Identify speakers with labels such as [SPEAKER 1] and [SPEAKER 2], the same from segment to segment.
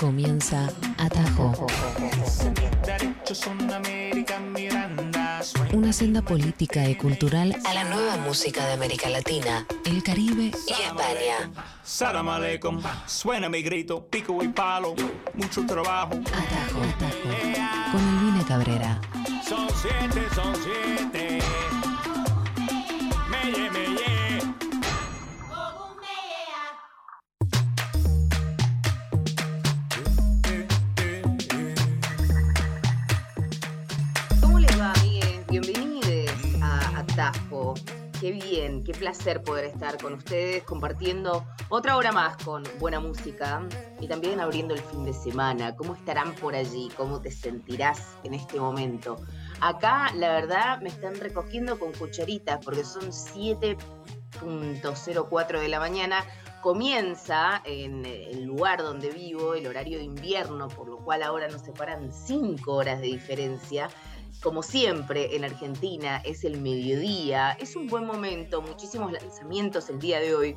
[SPEAKER 1] Comienza Atajo. Una senda política y cultural a la nueva música de América Latina, el Caribe y España.
[SPEAKER 2] Salam aleikum, suena mi grito, pico y palo, mucho trabajo.
[SPEAKER 1] Atajo, Atajo. Con Elvina Cabrera.
[SPEAKER 2] Son siete, son siete.
[SPEAKER 3] Qué bien, qué placer poder estar con ustedes compartiendo otra hora más con buena música y también abriendo el fin de semana. ¿Cómo estarán por allí? ¿Cómo te sentirás en este momento? Acá, la verdad, me están recogiendo con cucharitas porque son 7.04 de la mañana. Comienza en el lugar donde vivo el horario de invierno, por lo cual ahora nos separan 5 horas de diferencia. Como siempre en Argentina es el mediodía, es un buen momento, muchísimos lanzamientos el día de hoy,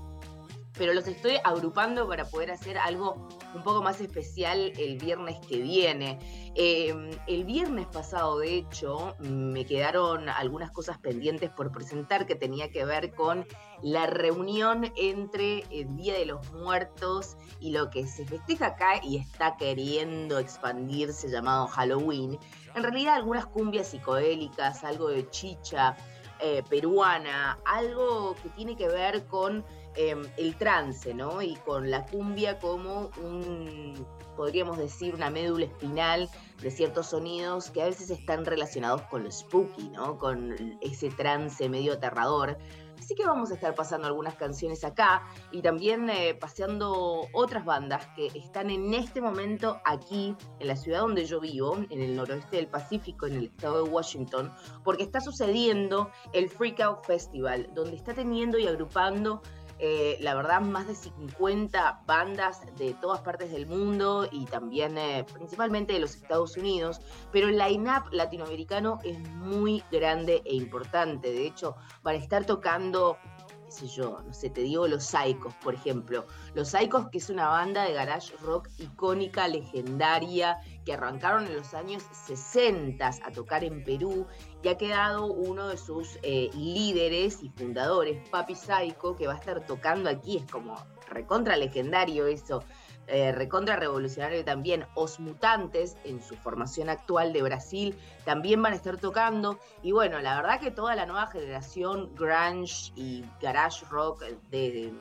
[SPEAKER 3] pero los estoy agrupando para poder hacer algo un poco más especial el viernes que viene. Eh, el viernes pasado, de hecho, me quedaron algunas cosas pendientes por presentar que tenía que ver con la reunión entre el Día de los Muertos y lo que se festeja acá y está queriendo expandirse llamado Halloween. En realidad algunas cumbias psicodélicas, algo de chicha eh, peruana, algo que tiene que ver con eh, el trance, ¿no? Y con la cumbia como un, podríamos decir, una médula espinal de ciertos sonidos que a veces están relacionados con lo spooky, ¿no? Con ese trance medio aterrador. Así que vamos a estar pasando algunas canciones acá y también eh, paseando otras bandas que están en este momento aquí, en la ciudad donde yo vivo, en el noroeste del Pacífico, en el estado de Washington, porque está sucediendo el Freak Out Festival, donde está teniendo y agrupando eh, la verdad, más de 50 bandas de todas partes del mundo y también eh, principalmente de los Estados Unidos, pero el line-up latinoamericano es muy grande e importante. De hecho, van a estar tocando qué sé yo, no sé, te digo Los Psychos, por ejemplo. Los Psychos, que es una banda de garage rock icónica, legendaria, que arrancaron en los años 60 a tocar en Perú y ha quedado uno de sus eh, líderes y fundadores, Papi Psycho, que va a estar tocando aquí, es como recontra legendario eso. Eh, recontra revolucionario también, Os Mutantes en su formación actual de Brasil también van a estar tocando y bueno, la verdad que toda la nueva generación grunge y garage rock de,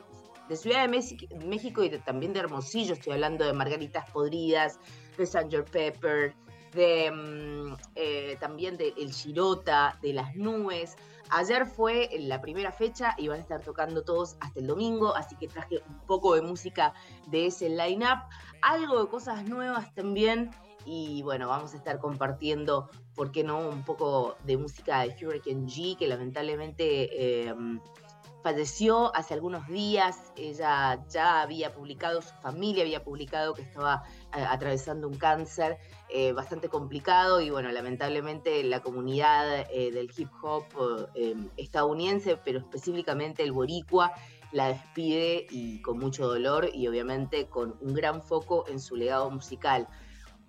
[SPEAKER 3] Ciudad de México, y también de Hermosillo, estoy hablando de Margaritas Podridas, de Sgt. Pepper, de mm, eh, también de El Girota, de Las Nubes. Ayer fue la primera fecha y van a estar tocando todos hasta el domingo, así que traje un poco de música de ese line-up, algo de cosas nuevas también. Y bueno, vamos a estar compartiendo, ¿por qué no?, un poco de música de Hurricane G, que lamentablemente eh, falleció hace algunos días. Ella ya había publicado, su familia había publicado que estaba eh, atravesando un cáncer eh, bastante complicado y bueno, lamentablemente la comunidad eh, del hip hop eh, estadounidense, pero específicamente el boricua, la despide y con mucho dolor y obviamente con un gran foco en su legado musical.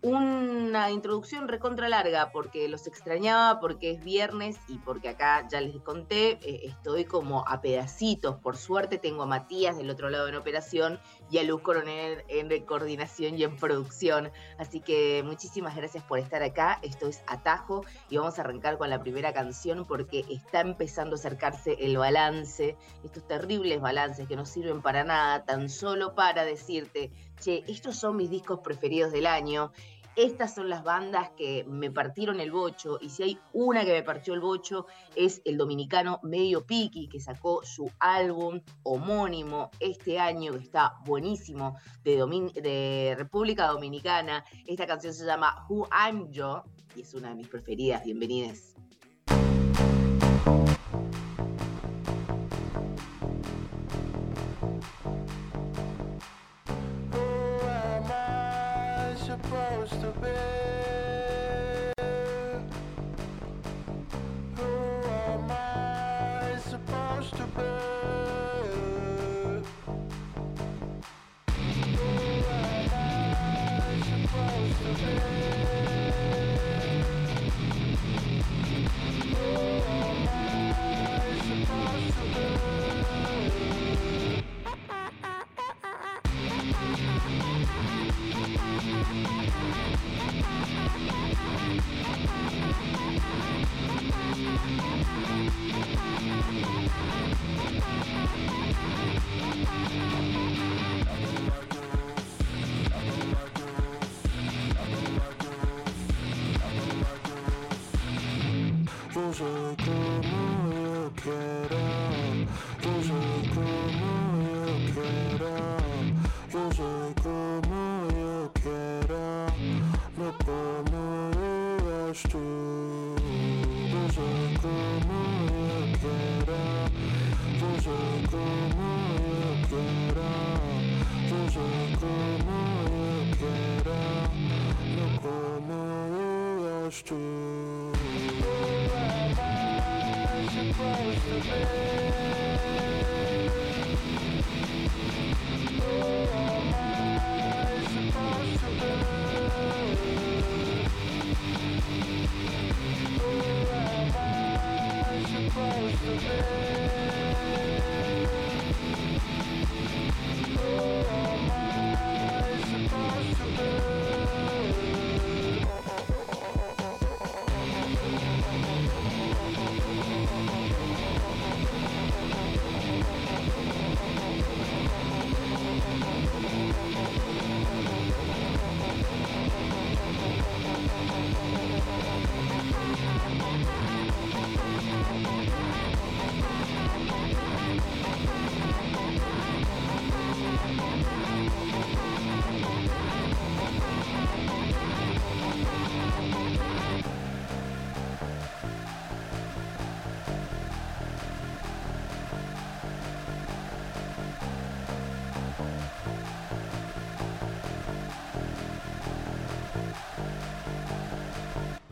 [SPEAKER 3] Una introducción recontra larga porque los extrañaba, porque es viernes y porque acá ya les conté, eh, estoy como a pedacitos. Por suerte tengo a Matías del otro lado en operación y a Luz Coronel en coordinación y en producción. Así que muchísimas gracias por estar acá. Esto es Atajo y vamos a arrancar con la primera canción porque está empezando a acercarse el balance, estos terribles balances que no sirven para nada, tan solo para decirte, che, estos son mis discos preferidos del año. Estas son las bandas que me partieron el bocho y si hay una que me partió el bocho es el dominicano Medio Piki que sacó su álbum homónimo este año que está buenísimo de, Domin- de República Dominicana. Esta canción se llama Who I'm Yo y es una de mis preferidas. Bienvenidas.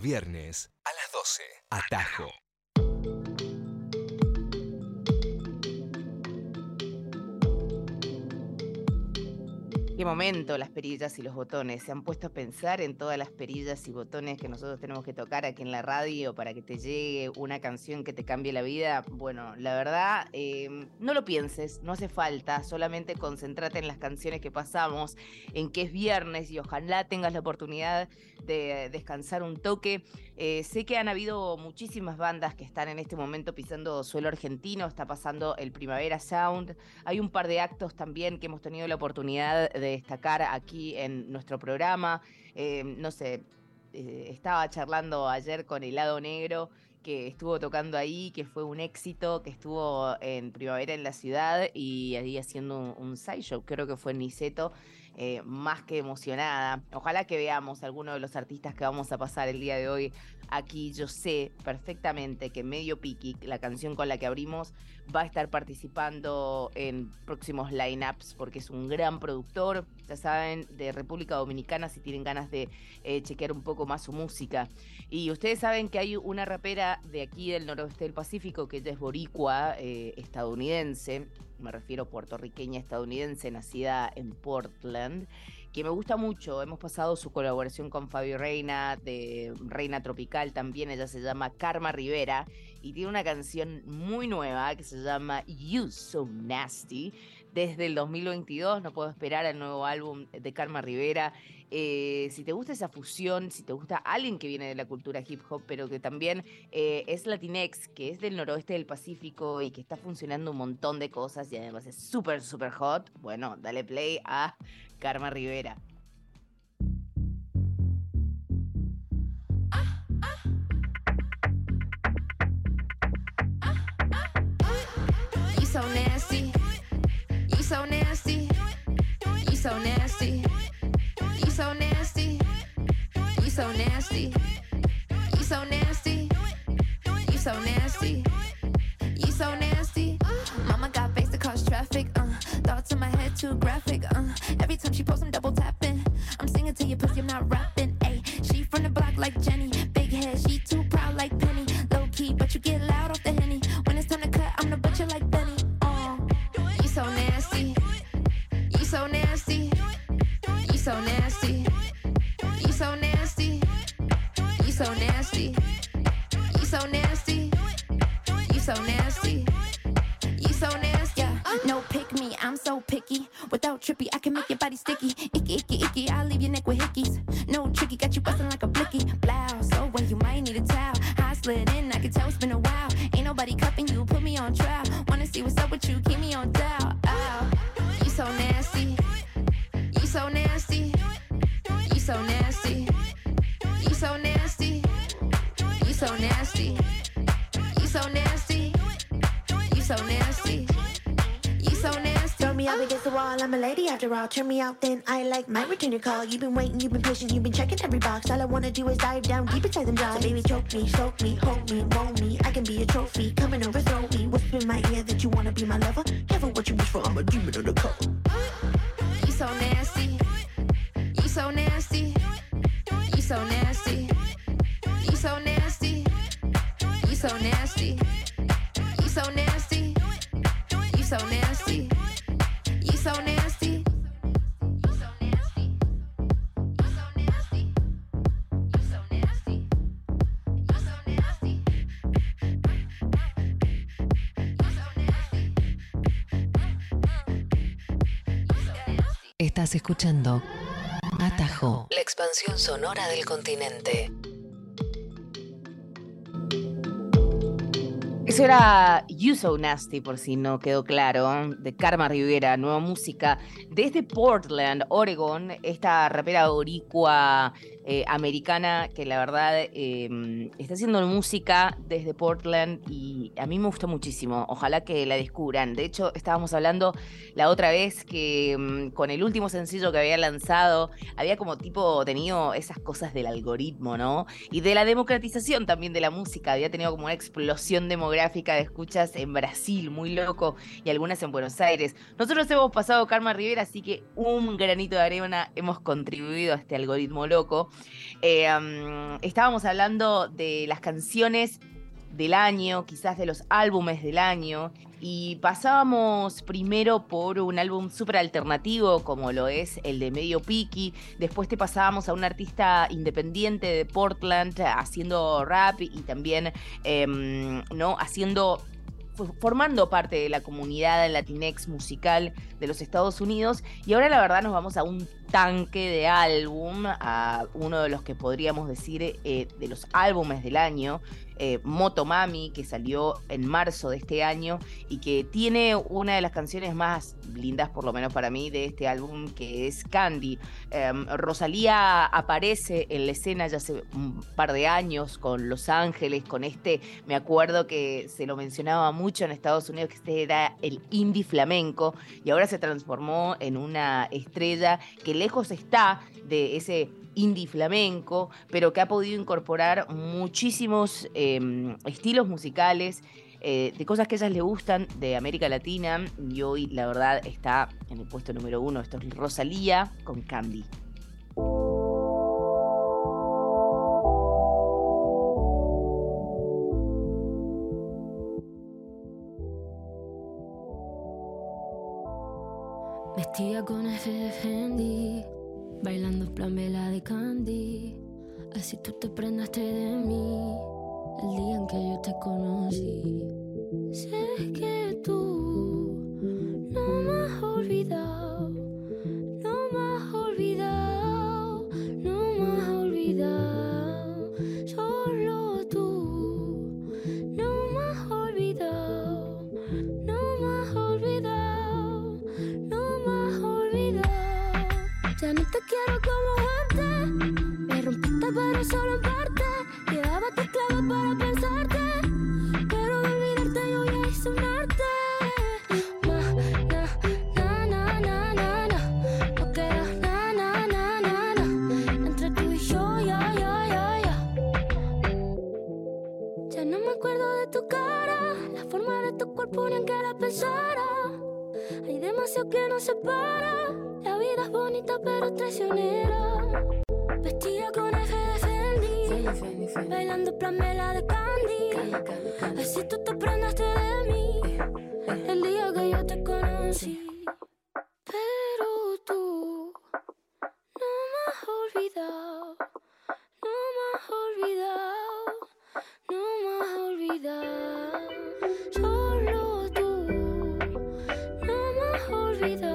[SPEAKER 4] Viernes a las 12. Atajo.
[SPEAKER 3] Momento las perillas y los botones. Se han puesto a pensar en todas las perillas y botones que nosotros tenemos que tocar aquí en la radio para que te llegue una canción que te cambie la vida. Bueno, la verdad, eh, no lo pienses, no hace falta. Solamente concéntrate en las canciones que pasamos, en que es viernes y ojalá tengas la oportunidad de descansar un toque. Eh, sé que han habido muchísimas bandas que están en este momento pisando suelo argentino. Está pasando el Primavera Sound. Hay un par de actos también que hemos tenido la oportunidad de destacar aquí en nuestro programa. Eh, no sé, eh, estaba charlando ayer con Helado Negro, que estuvo tocando ahí, que fue un éxito, que estuvo en Primavera en la ciudad y ahí haciendo un, un side show, creo que fue en Niceto. Eh, más que emocionada. Ojalá que veamos alguno de los artistas que vamos a pasar el día de hoy aquí. Yo sé perfectamente que Medio Piki, la canción con la que abrimos, va a estar participando en próximos lineups porque es un gran productor, ya saben, de República Dominicana si tienen ganas de eh, chequear un poco más su música. Y ustedes saben que hay una rapera de aquí del noroeste del Pacífico que ella es boricua, eh, estadounidense, me refiero puertorriqueña estadounidense, nacida en Portland, que me gusta mucho. Hemos pasado su colaboración con Fabio Reina, de Reina Tropical también, ella se llama Karma Rivera y tiene una canción muy nueva que se llama You So Nasty. Desde el 2022 no puedo esperar al nuevo álbum de Karma Rivera. Eh, si te gusta esa fusión, si te gusta alguien que viene de la cultura hip hop, pero que también eh, es Latinex, que es del noroeste del Pacífico y que está funcionando un montón de cosas y además es súper, súper hot, bueno, dale play a Karma Rivera.
[SPEAKER 5] So nasty. You so nasty. So nasty. You so nasty. You so nasty. You so nasty. Mama got face to cause traffic. Uh, thoughts in my head too graphic. Uh, every time she posts, I'm double tapping. I'm singing to your pussy, I'm not rapping. Ayy, she from the block like Jenny. So nasty.
[SPEAKER 6] Throw me up against the wall, I'm a lady after all. Turn me out, then I like my return your call. You've been waiting, you've been patient, you've been checking every box. All I wanna do is dive down deep inside them jaws. So baby, choke me, soak me, hold me, roll me. I can be a trophy, coming over, throw me. Whisper in my ear that you wanna be my lover. Never what you wish for, I'm a demon on the cover.
[SPEAKER 7] You so nasty. You so nasty. You so nasty. You so nasty. You so nasty. You so nasty. so nasty. You so nasty.
[SPEAKER 1] Estás escuchando Atajo, la expansión sonora del continente.
[SPEAKER 3] Eso era You So Nasty, por si no quedó claro, de Karma Rivera, nueva música desde Portland, Oregon, esta rapera boricua eh, americana que la verdad eh, está haciendo música desde Portland y a mí me gustó muchísimo. Ojalá que la descubran. De hecho, estábamos hablando la otra vez que mm, con el último sencillo que había lanzado, había como tipo tenido esas cosas del algoritmo, ¿no? Y de la democratización también de la música. Había tenido como una explosión demográfica de escuchas en Brasil, muy loco, y algunas en Buenos Aires. Nosotros hemos pasado Karma Rivera, así que un granito de arena hemos contribuido a este algoritmo loco. Eh, estábamos hablando de las canciones del año, quizás de los álbumes del año, y pasábamos primero por un álbum súper alternativo como lo es el de Medio Piki, después te pasábamos a un artista independiente de Portland haciendo rap y también em, ¿no? haciendo formando parte de la comunidad latinex musical de los Estados Unidos y ahora la verdad nos vamos a un tanque de álbum, a uno de los que podríamos decir eh, de los álbumes del año, eh, Motomami, que salió en marzo de este año y que tiene una de las canciones más lindas, por lo menos para mí, de este álbum, que es Candy. Eh, Rosalía aparece en la escena ya hace un par de años con Los Ángeles, con este, me acuerdo que se lo mencionaba mucho en Estados Unidos, que este era el indie flamenco, y ahora se transformó en una estrella que lejos está de ese indie flamenco, pero que ha podido incorporar muchísimos eh, estilos musicales, eh, de cosas que a ellas le gustan de América Latina, y hoy la verdad está en el puesto número uno, esto es Rosalía con Candy.
[SPEAKER 8] Vestida con F de Fendi, bailando vela de Candy. Así tú te prendaste de mí el día en que yo te conocí. Sé que tú no me has olvidado, No te quiero como antes, me rompiste pero solo en parte. Llevaba tus para pensarte, pero de olvidarte yo ya hice un arte. Ma, na, na, na, na, na, na. No queda na, na, na, na, na. Entre tú y yo, ya, ya, ya, ya. Ya no me acuerdo de tu cara, la forma de tu cuerpo ni en que la pensara. Hay demasiado que nos separa. Vida es bonita pero traicionera. Vestida con F de Fendi, bailando plamela de Candy. Así tú te prendaste de mí el día que yo te conocí. Pero tú no me has olvidado, no me has olvidado, no me has olvidado. Solo tú no me has olvidado,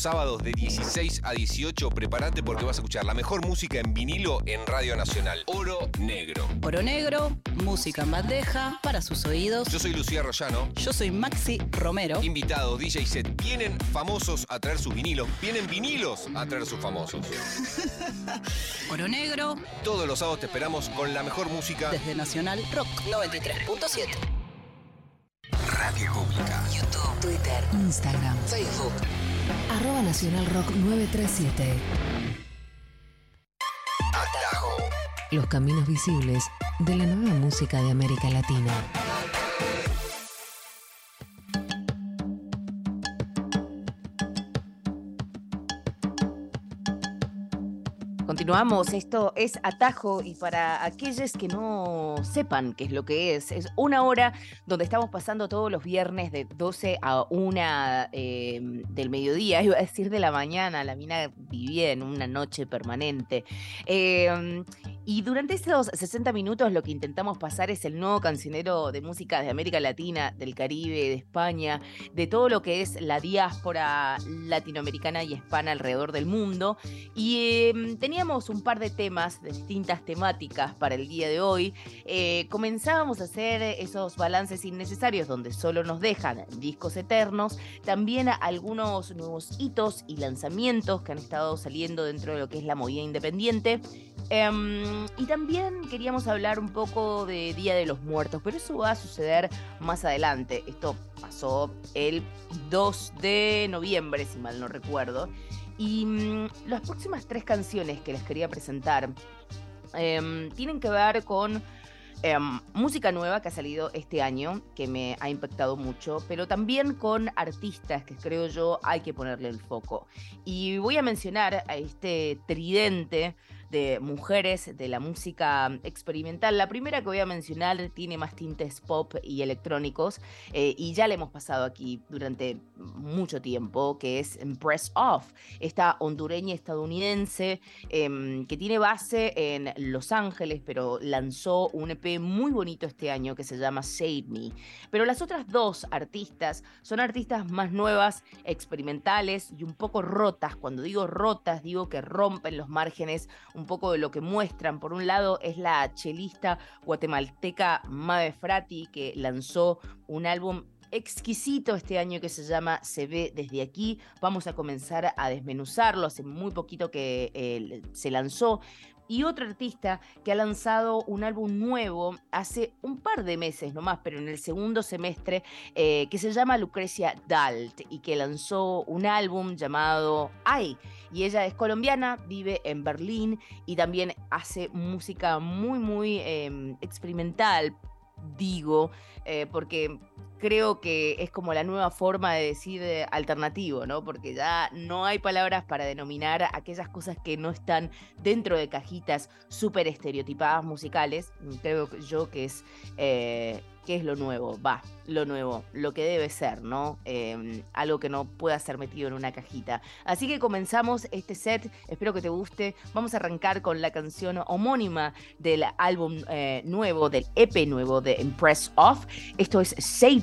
[SPEAKER 4] los sábados de 16 a 18, prepárate porque vas a escuchar la mejor música en vinilo en Radio Nacional. Oro Negro.
[SPEAKER 9] Oro Negro, música en bandeja para sus oídos.
[SPEAKER 4] Yo soy Lucía Rollano.
[SPEAKER 9] Yo soy Maxi Romero.
[SPEAKER 4] Invitados, DJ set. Vienen famosos a traer sus vinilos. Vienen vinilos a traer sus famosos.
[SPEAKER 9] Oro Negro,
[SPEAKER 4] Todos los sábados te esperamos con la mejor música.
[SPEAKER 9] desde Nacional Rock 93.7.
[SPEAKER 10] Radio Pública.
[SPEAKER 1] YouTube, Twitter, Instagram, Facebook. Arroba Nacional Rock 937.
[SPEAKER 10] Atajo.
[SPEAKER 1] Los caminos visibles de la nueva música de América Latina.
[SPEAKER 3] Continuamos, esto es Atajo y para aquellos que no sepan qué es lo que es, es una hora donde estamos pasando todos los viernes de 12 a 1 eh, del mediodía, iba a decir de la mañana, la mina vivía en una noche permanente. Eh, y durante esos 60 minutos lo que intentamos pasar es el nuevo cancionero de música de América Latina, del Caribe, de España, de todo lo que es la diáspora latinoamericana y hispana alrededor del mundo. Y eh, teníamos un par de temas, de distintas temáticas para el día de hoy. Eh, comenzábamos a hacer esos balances innecesarios donde solo nos dejan discos eternos, también algunos nuevos hitos y lanzamientos que han estado saliendo dentro de lo que es la movida independiente. Em, y también queríamos hablar un poco de Día de los Muertos, pero eso va a suceder más adelante. Esto pasó el 2 de noviembre, si mal no recuerdo. Y mm, las próximas tres canciones que les quería presentar em, tienen que ver con em, música nueva que ha salido este año, que me ha impactado mucho, pero también con artistas que creo yo hay que ponerle el foco. Y voy a mencionar a este tridente de mujeres de la música experimental. La primera que voy a mencionar tiene más tintes pop y electrónicos eh, y ya le hemos pasado aquí durante mucho tiempo, que es Press Off, esta hondureña estadounidense em, que tiene base en Los Ángeles, pero lanzó un EP muy bonito este año que se llama Save Me. Pero las otras dos artistas son artistas más nuevas, experimentales y un poco rotas. Cuando digo rotas, digo que rompen los márgenes un poco de lo que muestran. Por un lado es la chelista guatemalteca Mabe Frati, que lanzó un álbum exquisito este año que se llama Se ve desde aquí. Vamos a comenzar a desmenuzarlo. Hace muy poquito que eh, se lanzó. Y otro artista que ha lanzado un álbum nuevo hace un par de meses nomás, pero en el segundo semestre, eh, que se llama Lucrecia Dalt y que lanzó un álbum llamado Ay. Y ella es colombiana, vive en Berlín y también hace música muy, muy eh, experimental, digo, eh, porque creo que es como la nueva forma de decir alternativo, ¿no? Porque ya no hay palabras para denominar aquellas cosas que no están dentro de cajitas súper estereotipadas musicales. Creo que yo que es, eh, que es lo nuevo, va, lo nuevo, lo que debe ser, ¿no? Eh, algo que no pueda ser metido en una cajita. Así que comenzamos este set, espero que te guste. Vamos a arrancar con la canción homónima del álbum eh, nuevo, del EP nuevo de Impress Off. Esto es Save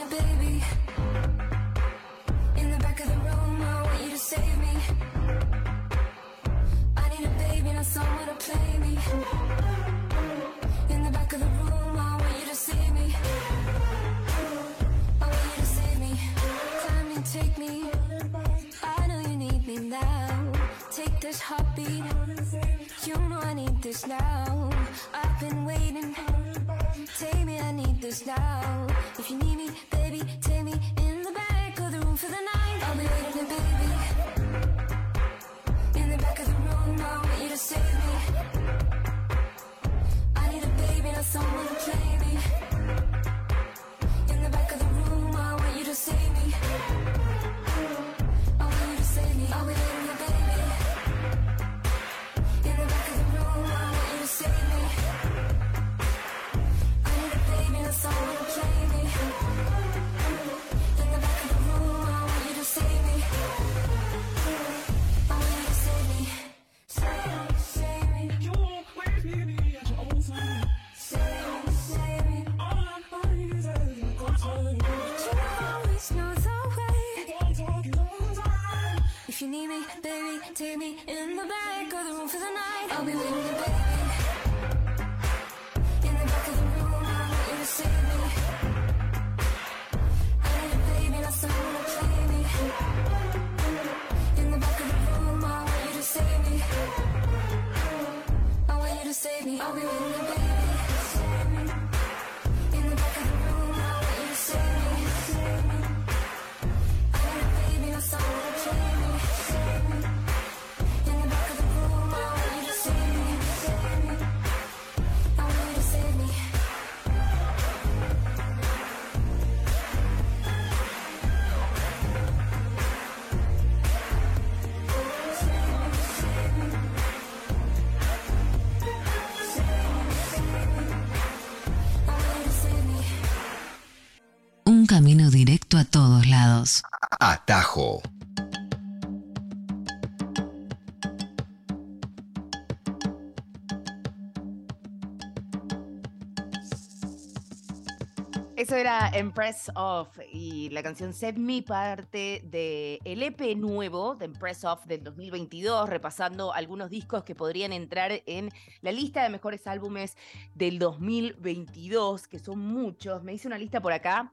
[SPEAKER 10] Atajo.
[SPEAKER 3] Eso era Empress Off y la canción Set Me parte del el EP nuevo de Empress Off del 2022, repasando algunos discos que podrían entrar en la lista de mejores álbumes del 2022, que son muchos. Me hice una lista por acá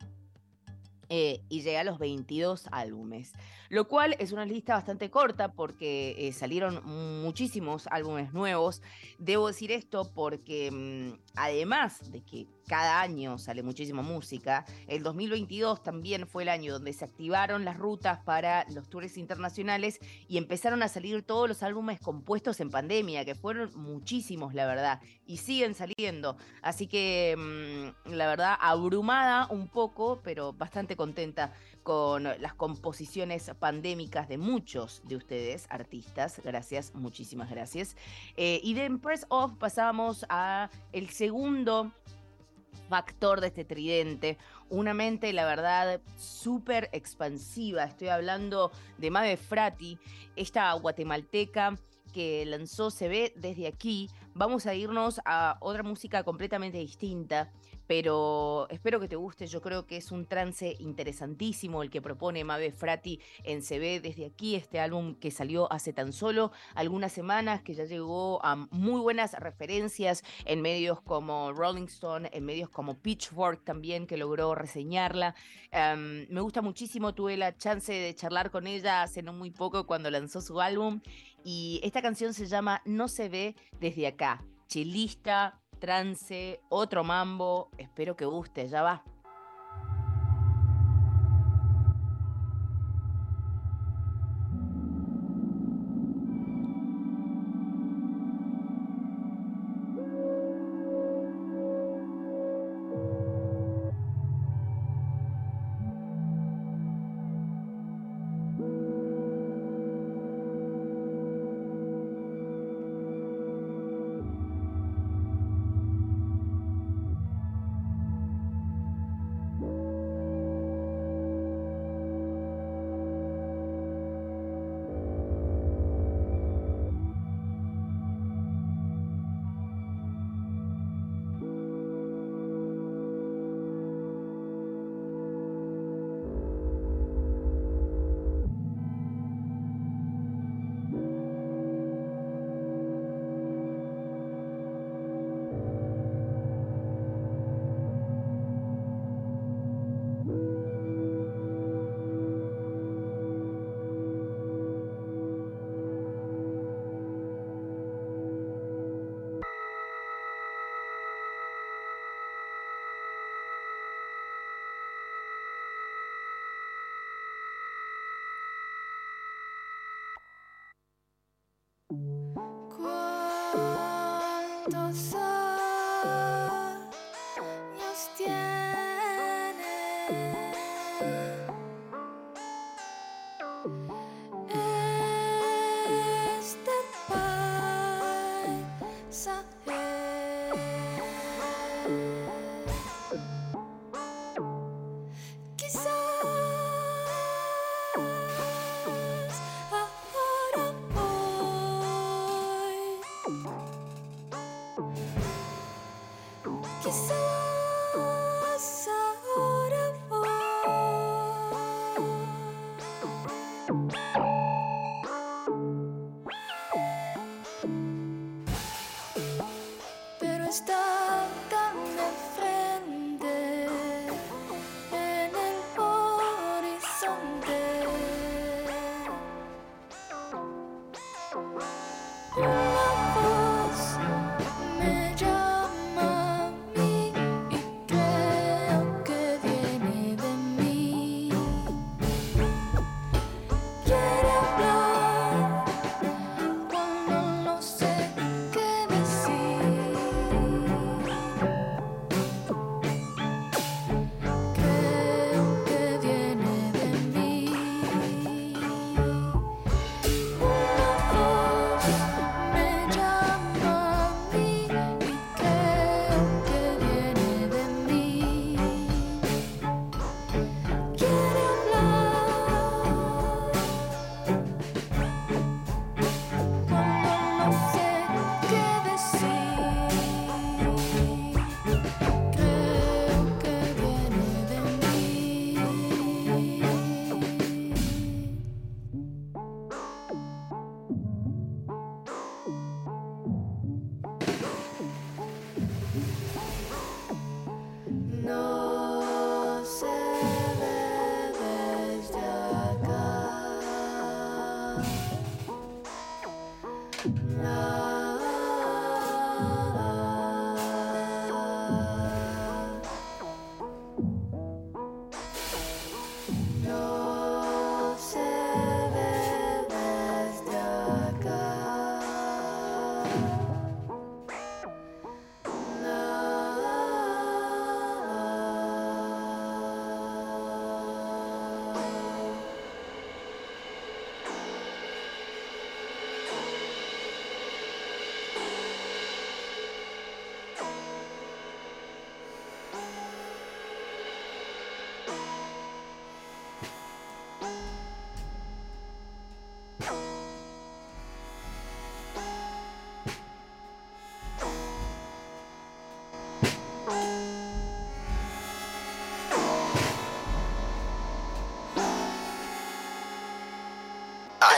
[SPEAKER 3] eh, y llegué a los 22 álbumes, lo cual es una lista bastante corta porque eh, salieron muchísimos álbumes nuevos. Debo decir esto porque mm, además de que cada año sale muchísima música, el 2022 también fue el año donde se activaron las rutas para los tours internacionales y empezaron a salir todos los álbumes compuestos en pandemia, que fueron muchísimos, la verdad, y siguen saliendo. Así que, mm, la verdad, abrumada un poco, pero bastante contenta con las composiciones pandémicas de muchos de ustedes, artistas. Gracias, muchísimas gracias. Eh, y de Empress Off pasamos a el segundo factor de este tridente, una mente, la verdad, súper expansiva. Estoy hablando de Mabe Frati, esta guatemalteca que lanzó Se ve desde aquí. Vamos a irnos a otra música completamente distinta, pero espero que te guste. Yo creo que es un trance interesantísimo el que propone Mabe Frati en ve desde aquí, este álbum que salió hace tan solo algunas semanas, que ya llegó a muy buenas referencias en medios como Rolling Stone, en medios como Pitchfork también, que logró reseñarla. Um, me gusta muchísimo, tuve la chance de charlar con ella hace no muy poco cuando lanzó su álbum y esta canción se llama No se ve desde acá. Chilista, trance, otro mambo. Espero que guste, ya va.
[SPEAKER 7] outside.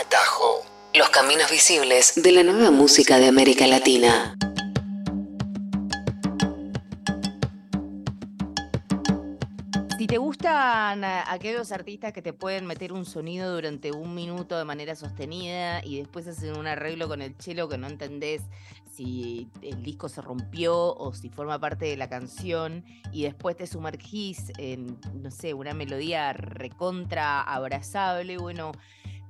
[SPEAKER 10] Atajo.
[SPEAKER 1] Los caminos visibles de la nueva música de América Latina.
[SPEAKER 3] Si te gustan aquellos artistas que te pueden meter un sonido durante un minuto de manera sostenida y después hacen un arreglo con el chelo que no entendés si el disco se rompió o si forma parte de la canción y después te sumergís en, no sé, una melodía recontra abrazable, bueno,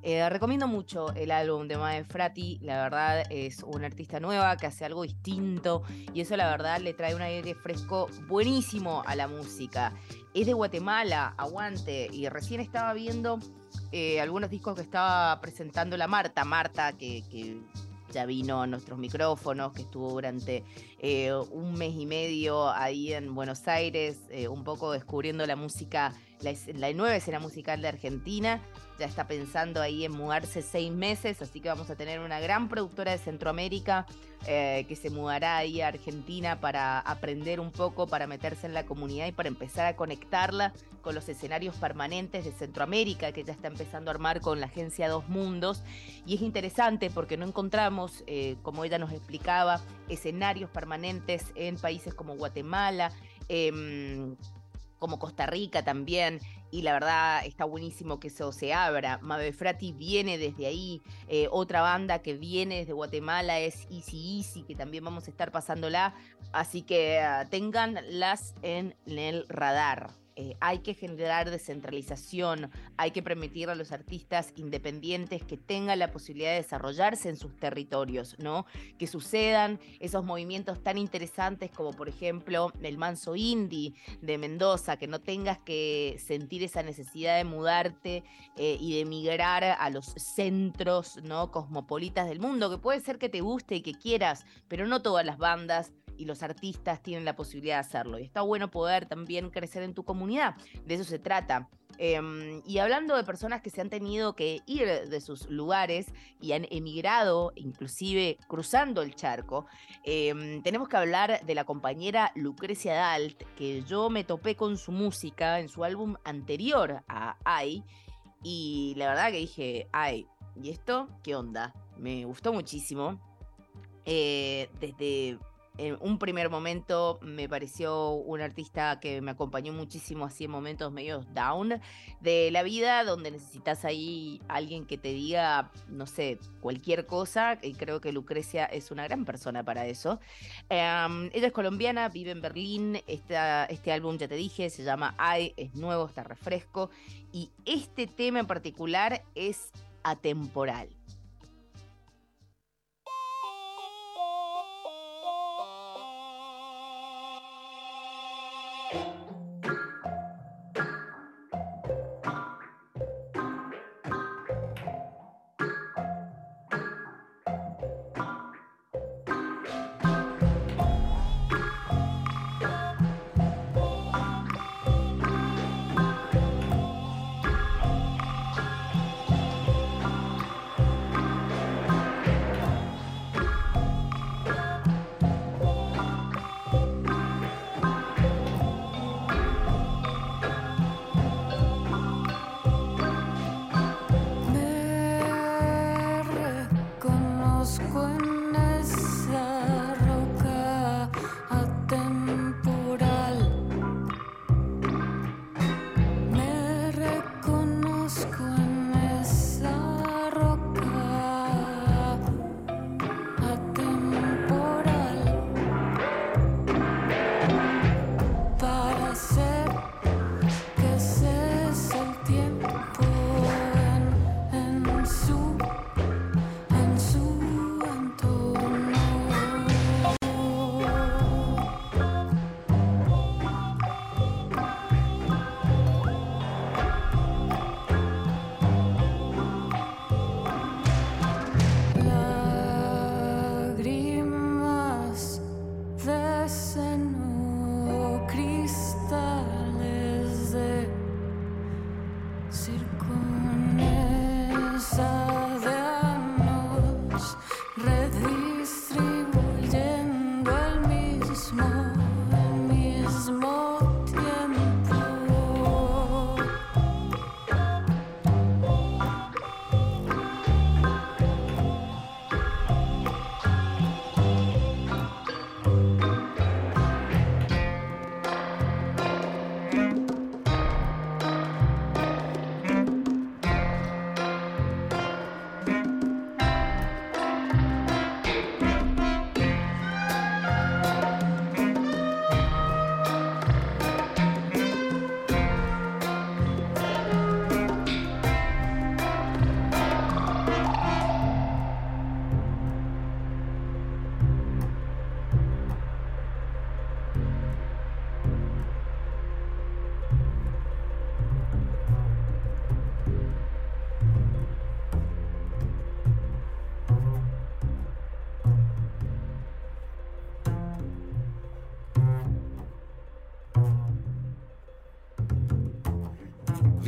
[SPEAKER 3] eh, recomiendo mucho el álbum de Mae Frati, la verdad es una artista nueva que hace algo distinto y eso la verdad le trae un aire fresco buenísimo a la música. Es de Guatemala, aguante, y recién estaba viendo eh, algunos discos que estaba presentando la Marta, Marta que, ya vino a nuestros micrófonos, que estuvo durante eh, un mes y medio ahí en Buenos Aires, un poco descubriendo la música, la nueva escena musical de Argentina. Está pensando ahí en mudarse seis meses, así que vamos a tener una gran productora de Centroamérica eh, que se mudará ahí a Argentina para aprender un poco, para meterse en la comunidad y para empezar a conectarla con los escenarios permanentes de Centroamérica que ya está empezando a armar con la agencia Dos Mundos. Y es interesante porque no encontramos, eh, como ella nos explicaba, escenarios permanentes en países como Guatemala, em, como Costa Rica también. Y la verdad está buenísimo que eso se abra. Mabe Frati viene desde ahí. eh, otra banda que viene desde Guatemala es Easy Easy, que también vamos a estar pasándola. Así que ah, ténganlas en el radar. Eh, hay que generar descentralización, hay que permitir a los artistas independientes que tengan la posibilidad de desarrollarse en sus territorios, ¿no? Que sucedan esos movimientos tan interesantes como por ejemplo el Manso Indie de Mendoza, que no tengas que sentir esa necesidad de mudarte eh, y de emigrar a los centros, ¿no? Cosmopolitas del mundo, que puede ser que te guste y que quieras, pero no todas las bandas y los artistas tienen la posibilidad de hacerlo. Y está bueno poder también crecer en tu comunidad. De eso se trata. Em, y hablando de personas que se han tenido que ir de sus lugares y han emigrado, inclusive cruzando el charco, em, tenemos que hablar de la compañera Lucrecia Dalt, que yo me topé con su música en su álbum anterior a Ay, y la verdad que dije, ay, ¿y esto qué onda? Me gustó muchísimo. Eh, desde en un primer momento me pareció un artista que me acompañó muchísimo así en momentos medio down de la vida, donde necesitas ahí alguien que te diga, no sé, cualquier cosa, y creo que Lucrecia es una gran persona para eso. Em, ella es colombiana, vive en Berlín, este álbum ya te dije, se llama Ay, es nuevo, está refresco, y este tema en particular es atemporal.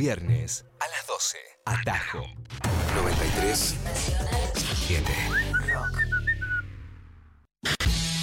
[SPEAKER 10] Viernes a las 12. Atajo. 93. 7.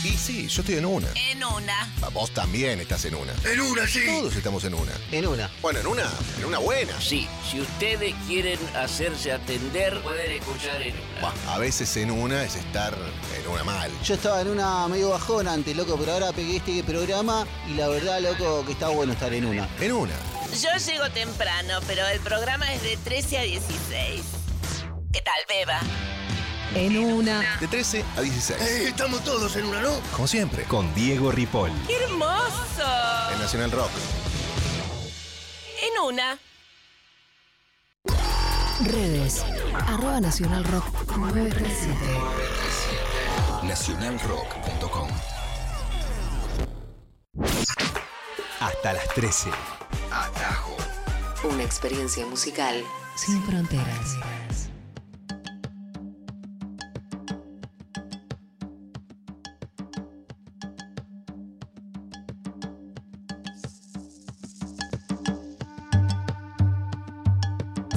[SPEAKER 10] Y sí, yo estoy en una.
[SPEAKER 11] En una.
[SPEAKER 10] Ah, Vos también estás en una.
[SPEAKER 12] En una, sí.
[SPEAKER 10] Todos estamos en una.
[SPEAKER 12] En una.
[SPEAKER 10] Bueno, en una, en una buena.
[SPEAKER 12] Sí, si ustedes quieren hacerse atender, pueden escuchar en una.
[SPEAKER 10] Bah, a veces en una es estar en una mal.
[SPEAKER 13] Yo estaba en una medio bajón antes, loco, pero ahora pegué este programa y la verdad, loco, que está bueno estar en una.
[SPEAKER 10] En una.
[SPEAKER 11] Yo llego temprano, pero el programa es de 13 a 16. ¿Qué tal, Beba?
[SPEAKER 1] En una.
[SPEAKER 10] De 13 a 16.
[SPEAKER 12] Eh, estamos todos en una, ¿no?
[SPEAKER 10] Como siempre, con Diego Ripoll.
[SPEAKER 11] ¡Qué hermoso!
[SPEAKER 10] En Nacional Rock.
[SPEAKER 11] una.
[SPEAKER 1] Redes. Arroba Nacional Rock 937.
[SPEAKER 14] Nacionalrock.com Hasta las 13. Atajo.
[SPEAKER 1] Una experiencia musical sin fronteras.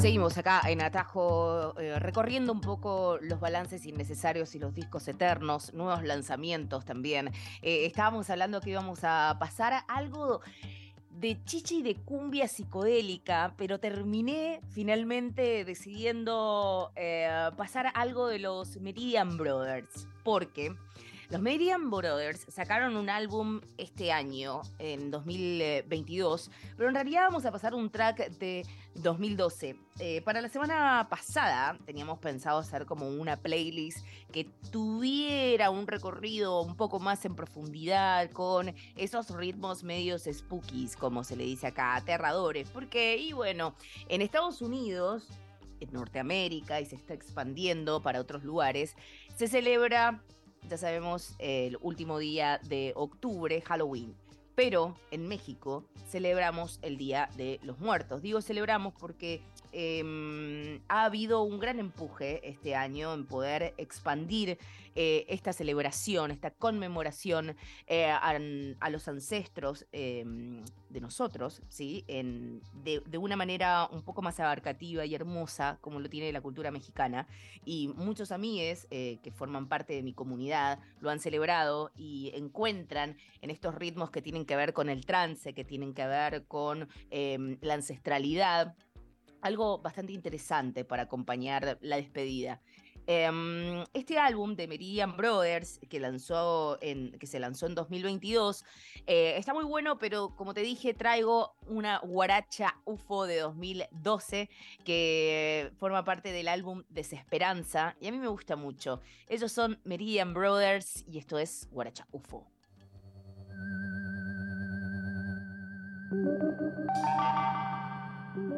[SPEAKER 3] Seguimos acá en Atajo eh, recorriendo un poco los balances innecesarios y los discos eternos, nuevos lanzamientos también. Eh, estábamos hablando que íbamos a pasar a algo de chichi de cumbia psicodélica, pero terminé finalmente decidiendo eh, pasar algo de los Meridian Brothers, porque los Meridian Brothers sacaron un álbum este año, en 2022, pero en realidad vamos a pasar un track de 2012. Eh, para la semana pasada teníamos pensado hacer como una playlist que tuviera un recorrido un poco más en profundidad con esos ritmos medios spookies, como se le dice acá, aterradores, porque, y bueno, en Estados Unidos en Norteamérica y se está expandiendo para otros lugares, se celebra ya sabemos, el último día de octubre, Halloween. Pero en México celebramos el Día de los Muertos. Digo celebramos porque em, ha habido un gran empuje este año en poder expandir eh, esta celebración, esta conmemoración eh, a, los ancestros em, de nosotros, ¿sí? De, una manera un poco más abarcativa y hermosa, como lo tiene la cultura mexicana. Y muchos amigues eh, que forman parte de mi comunidad lo han celebrado y encuentran en estos ritmos que tienen que ver con el trance, que tienen que ver con em, la ancestralidad, algo bastante interesante para acompañar la despedida. Em, este álbum de Meridian Brothers, que, lanzó en, que se lanzó en 2022, eh, está muy bueno, pero como te dije, traigo una guaracha UFO de 2012 que forma parte del álbum Desesperanza y a mí me gusta mucho. Ellos son Meridian Brothers y esto es Guaracha UFO. Thank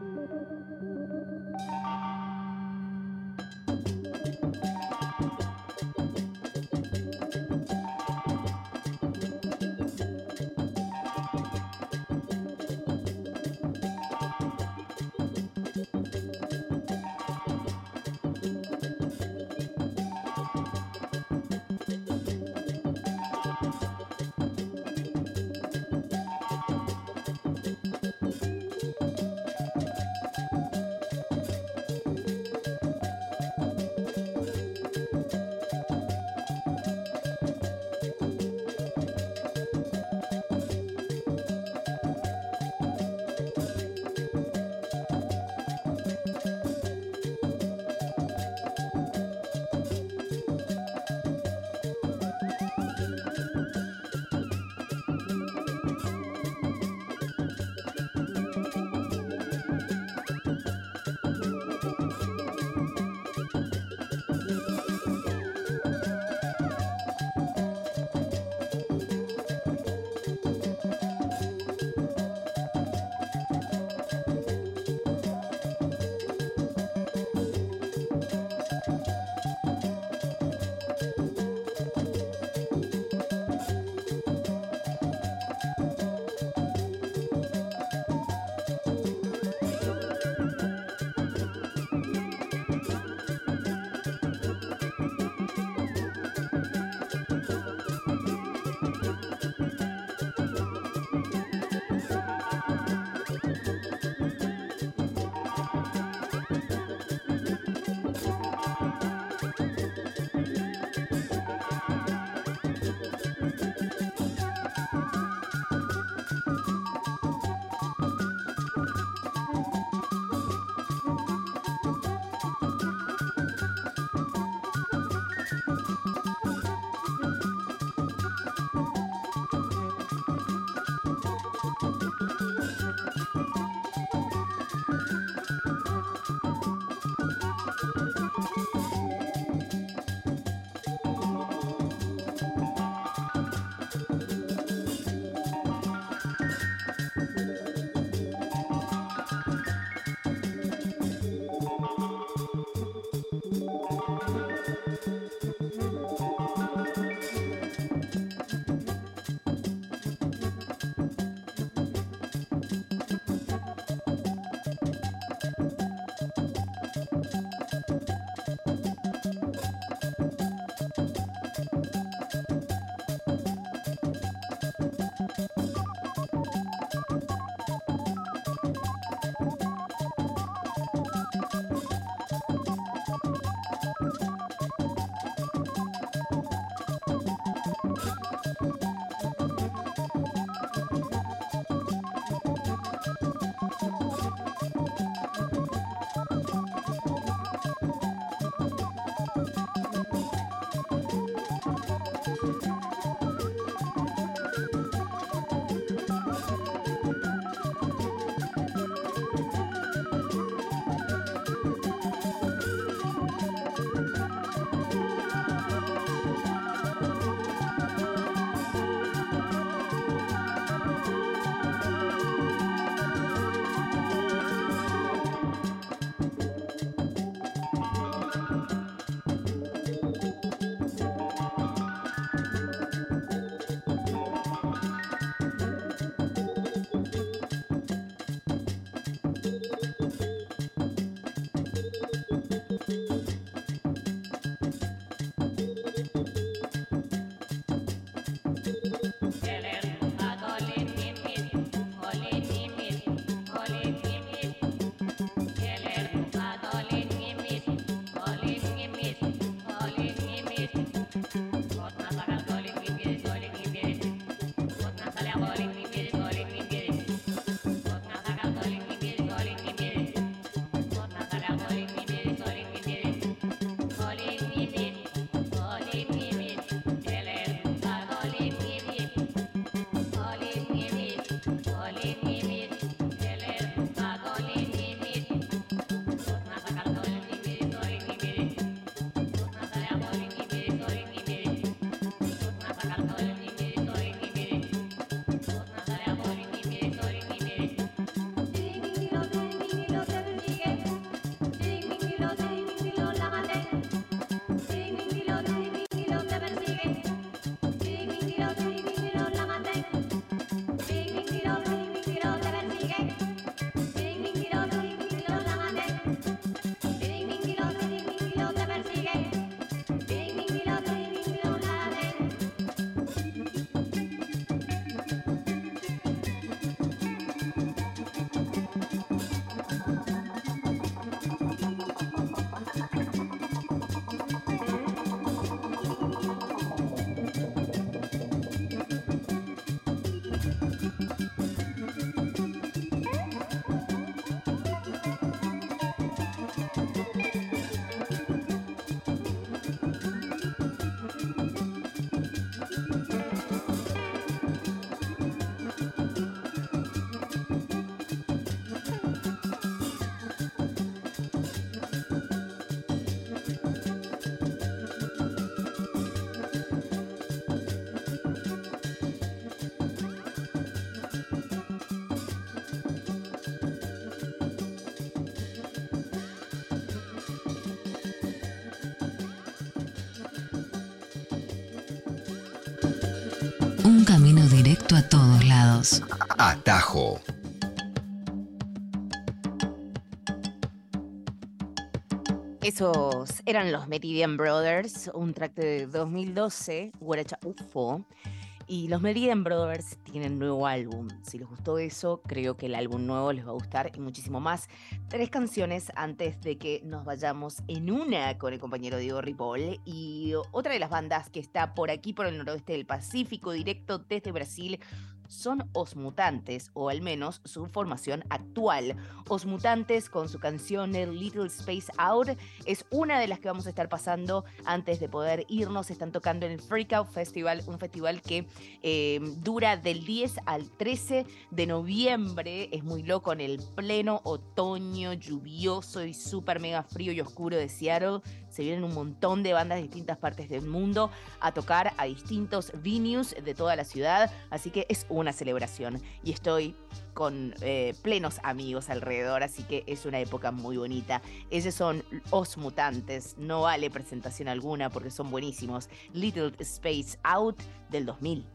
[SPEAKER 3] you.
[SPEAKER 1] Directo a todos lados.
[SPEAKER 14] Atajo.
[SPEAKER 3] Esos eran los Meridian Brothers, un track de 2012, Guaracha UFO. Y los Meridian Brothers tienen nuevo álbum. Si les gustó eso, creo que el álbum nuevo les va a gustar y muchísimo más. Tres canciones antes de que nos vayamos en una con el compañero Diego Ripoll. Y otra de las bandas que está por aquí, por el noroeste del Pacífico, directo desde Brasil, son Os Mutantes, o al menos su formación actual. Os Mutantes, con su canción Little Space Out, es una de las que vamos a estar pasando antes de poder irnos. Están tocando en el Freak Out Festival, un festival que eh, dura del 10 al 13 de noviembre. Es muy loco en el pleno otoño lluvioso y súper mega frío y oscuro de Seattle. Se vienen un montón de bandas de distintas partes del mundo a tocar a distintos venues de toda la ciudad. Así que es una celebración. Y estoy con eh, plenos amigos alrededor, así que es una época muy bonita. Ellos son Os Mutantes, no vale presentación alguna porque son buenísimos. Little Space Out del 2000.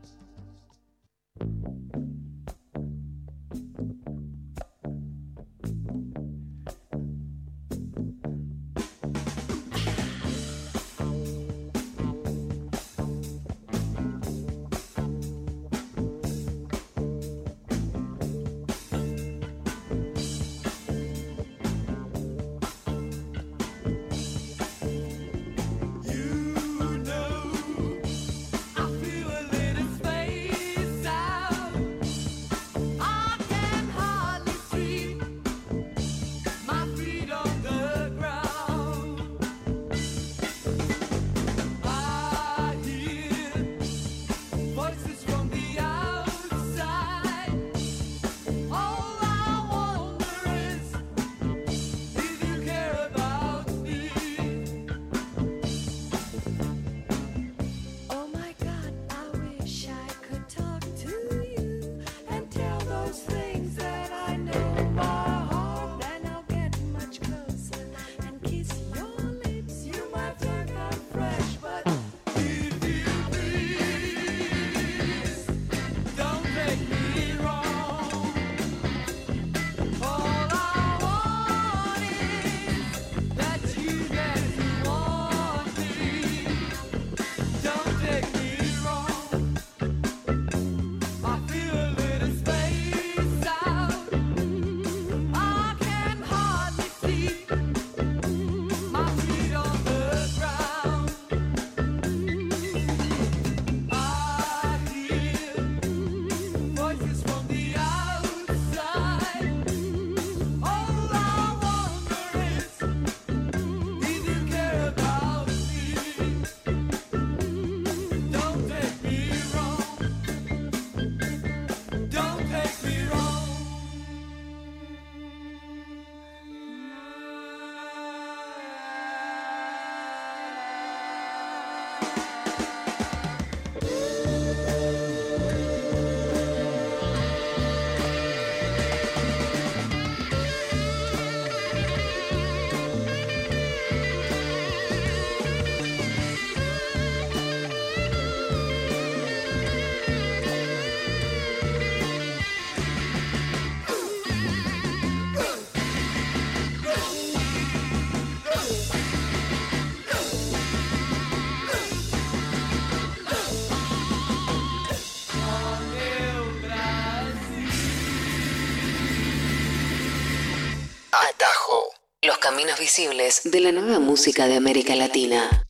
[SPEAKER 1] Atajo. Los caminos visibles de la nueva música de América Latina.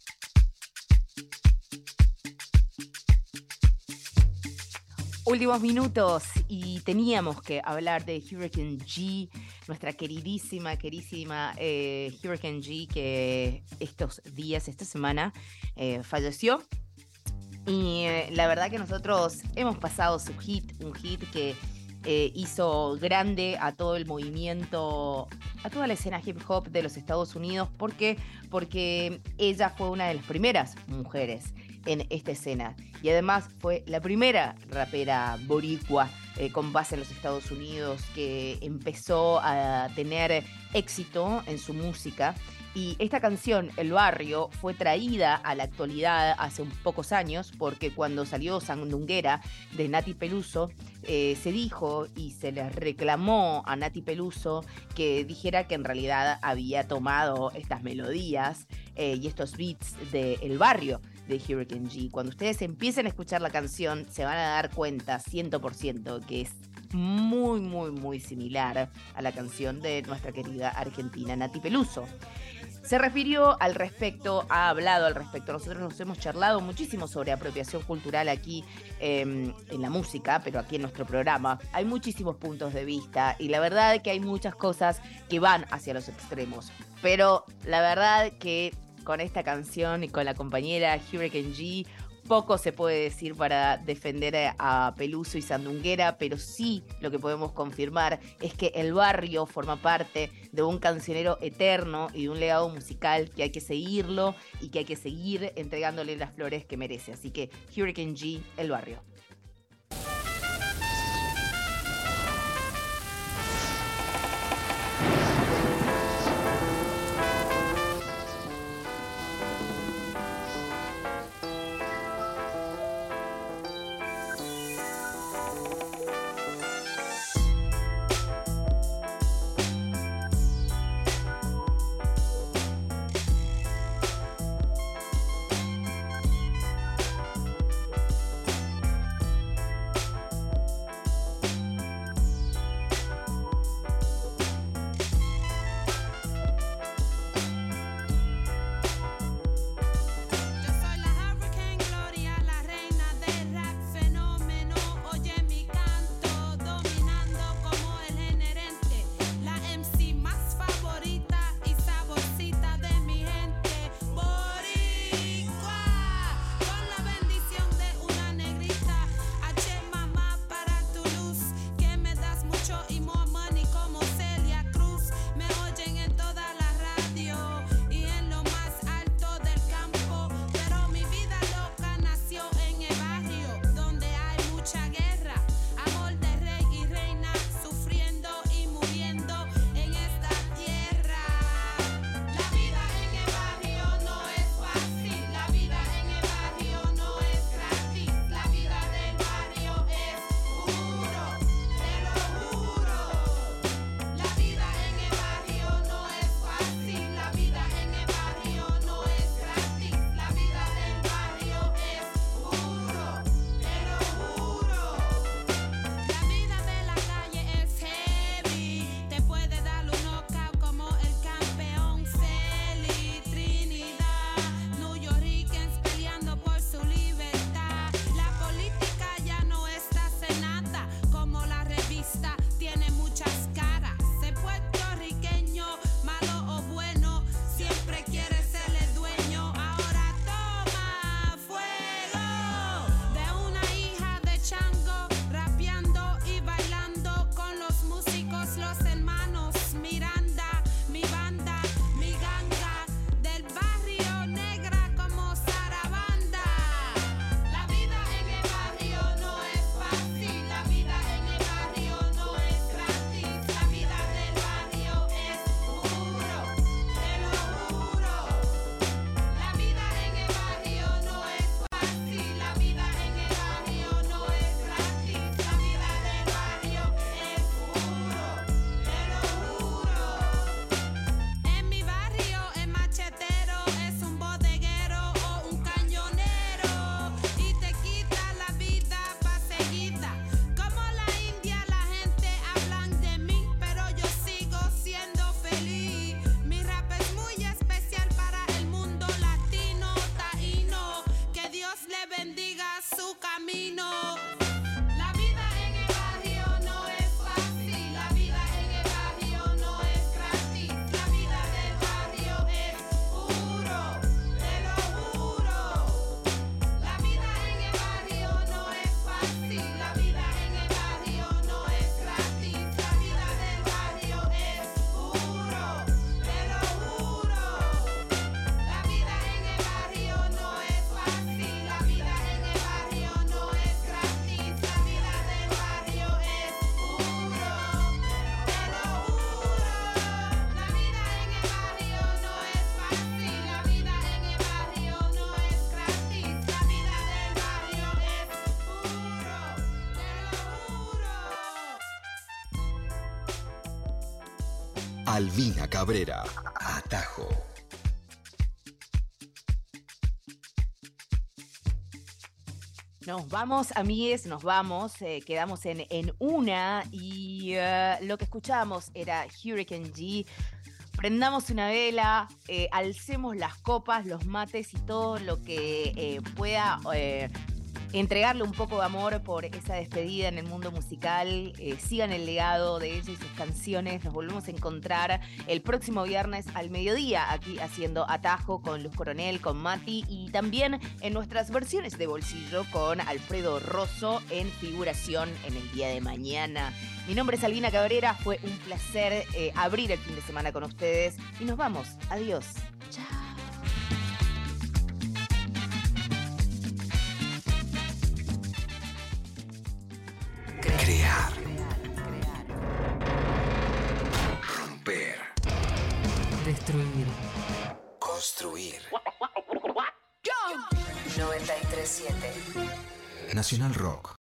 [SPEAKER 3] Últimos minutos y teníamos que hablar de Hurricane G, nuestra queridísima, queridísima eh, Hurricane G que estos días, esta semana, eh, falleció. Y eh, la verdad que nosotros hemos pasado su hit, un hit que eh, hizo grande a todo el movimiento, a toda la escena hip hop de los Estados Unidos. ¿Por qué? Porque ella fue una de las primeras mujeres en esta escena. Y además fue la primera rapera boricua
[SPEAKER 15] eh, con base en los Estados Unidos, que empezó a tener éxito en su música. Y esta canción, El Barrio, fue traída a la actualidad hace pocos años, porque cuando salió Sandunguera de Nati Peluso, eh, se dijo y se le reclamó a Nati Peluso que dijera que en realidad había tomado estas melodías eh, y estos beats de El Barrio de Hurricane G. Cuando ustedes empiecen a escuchar la canción, se van a dar cuenta 100% que es muy, muy, muy similar a la canción de nuestra querida argentina Nati Peluso. Se refirió al respecto, ha hablado al respecto. Nosotros nos hemos charlado muchísimo sobre apropiación cultural aquí eh, en la música, pero aquí en nuestro programa. Hay muchísimos puntos de vista y la verdad que hay muchas cosas que van hacia los extremos. Pero la verdad que con esta canción y con la compañera Hurricane G poco se puede decir para defender a Peluso y Sandunguera, pero sí lo que podemos confirmar es que el barrio forma parte de un cancionero eterno y de un legado musical que hay que seguirlo y que hay que seguir entregándole las flores que merece. Así que Hurricane G, el barrio.
[SPEAKER 14] Albina Cabrera. Atajo.
[SPEAKER 3] Nos vamos, amigues, nos vamos. eh, quedamos en, en una y eh, lo que escuchábamos era Hurricane G. Prendamos una vela, eh, alcemos las copas, los mates y todo lo que pueda entregarle un poco de amor por esa despedida en el mundo musical. Eh, sigan el legado de ella y sus canciones. Nos volvemos a encontrar el próximo viernes al mediodía aquí haciendo Atajo con Luz Coronel, con Mati y también en nuestras versiones de bolsillo con Alfredo Rosso en figuración en el día de mañana. Mi nombre es Albina Cabrera, fue un placer eh, abrir el fin de semana con ustedes y nos vamos. Adiós.
[SPEAKER 14] Crear. Romper.
[SPEAKER 1] Destruir.
[SPEAKER 14] Construir.
[SPEAKER 1] 937.
[SPEAKER 14] Nacional Rock.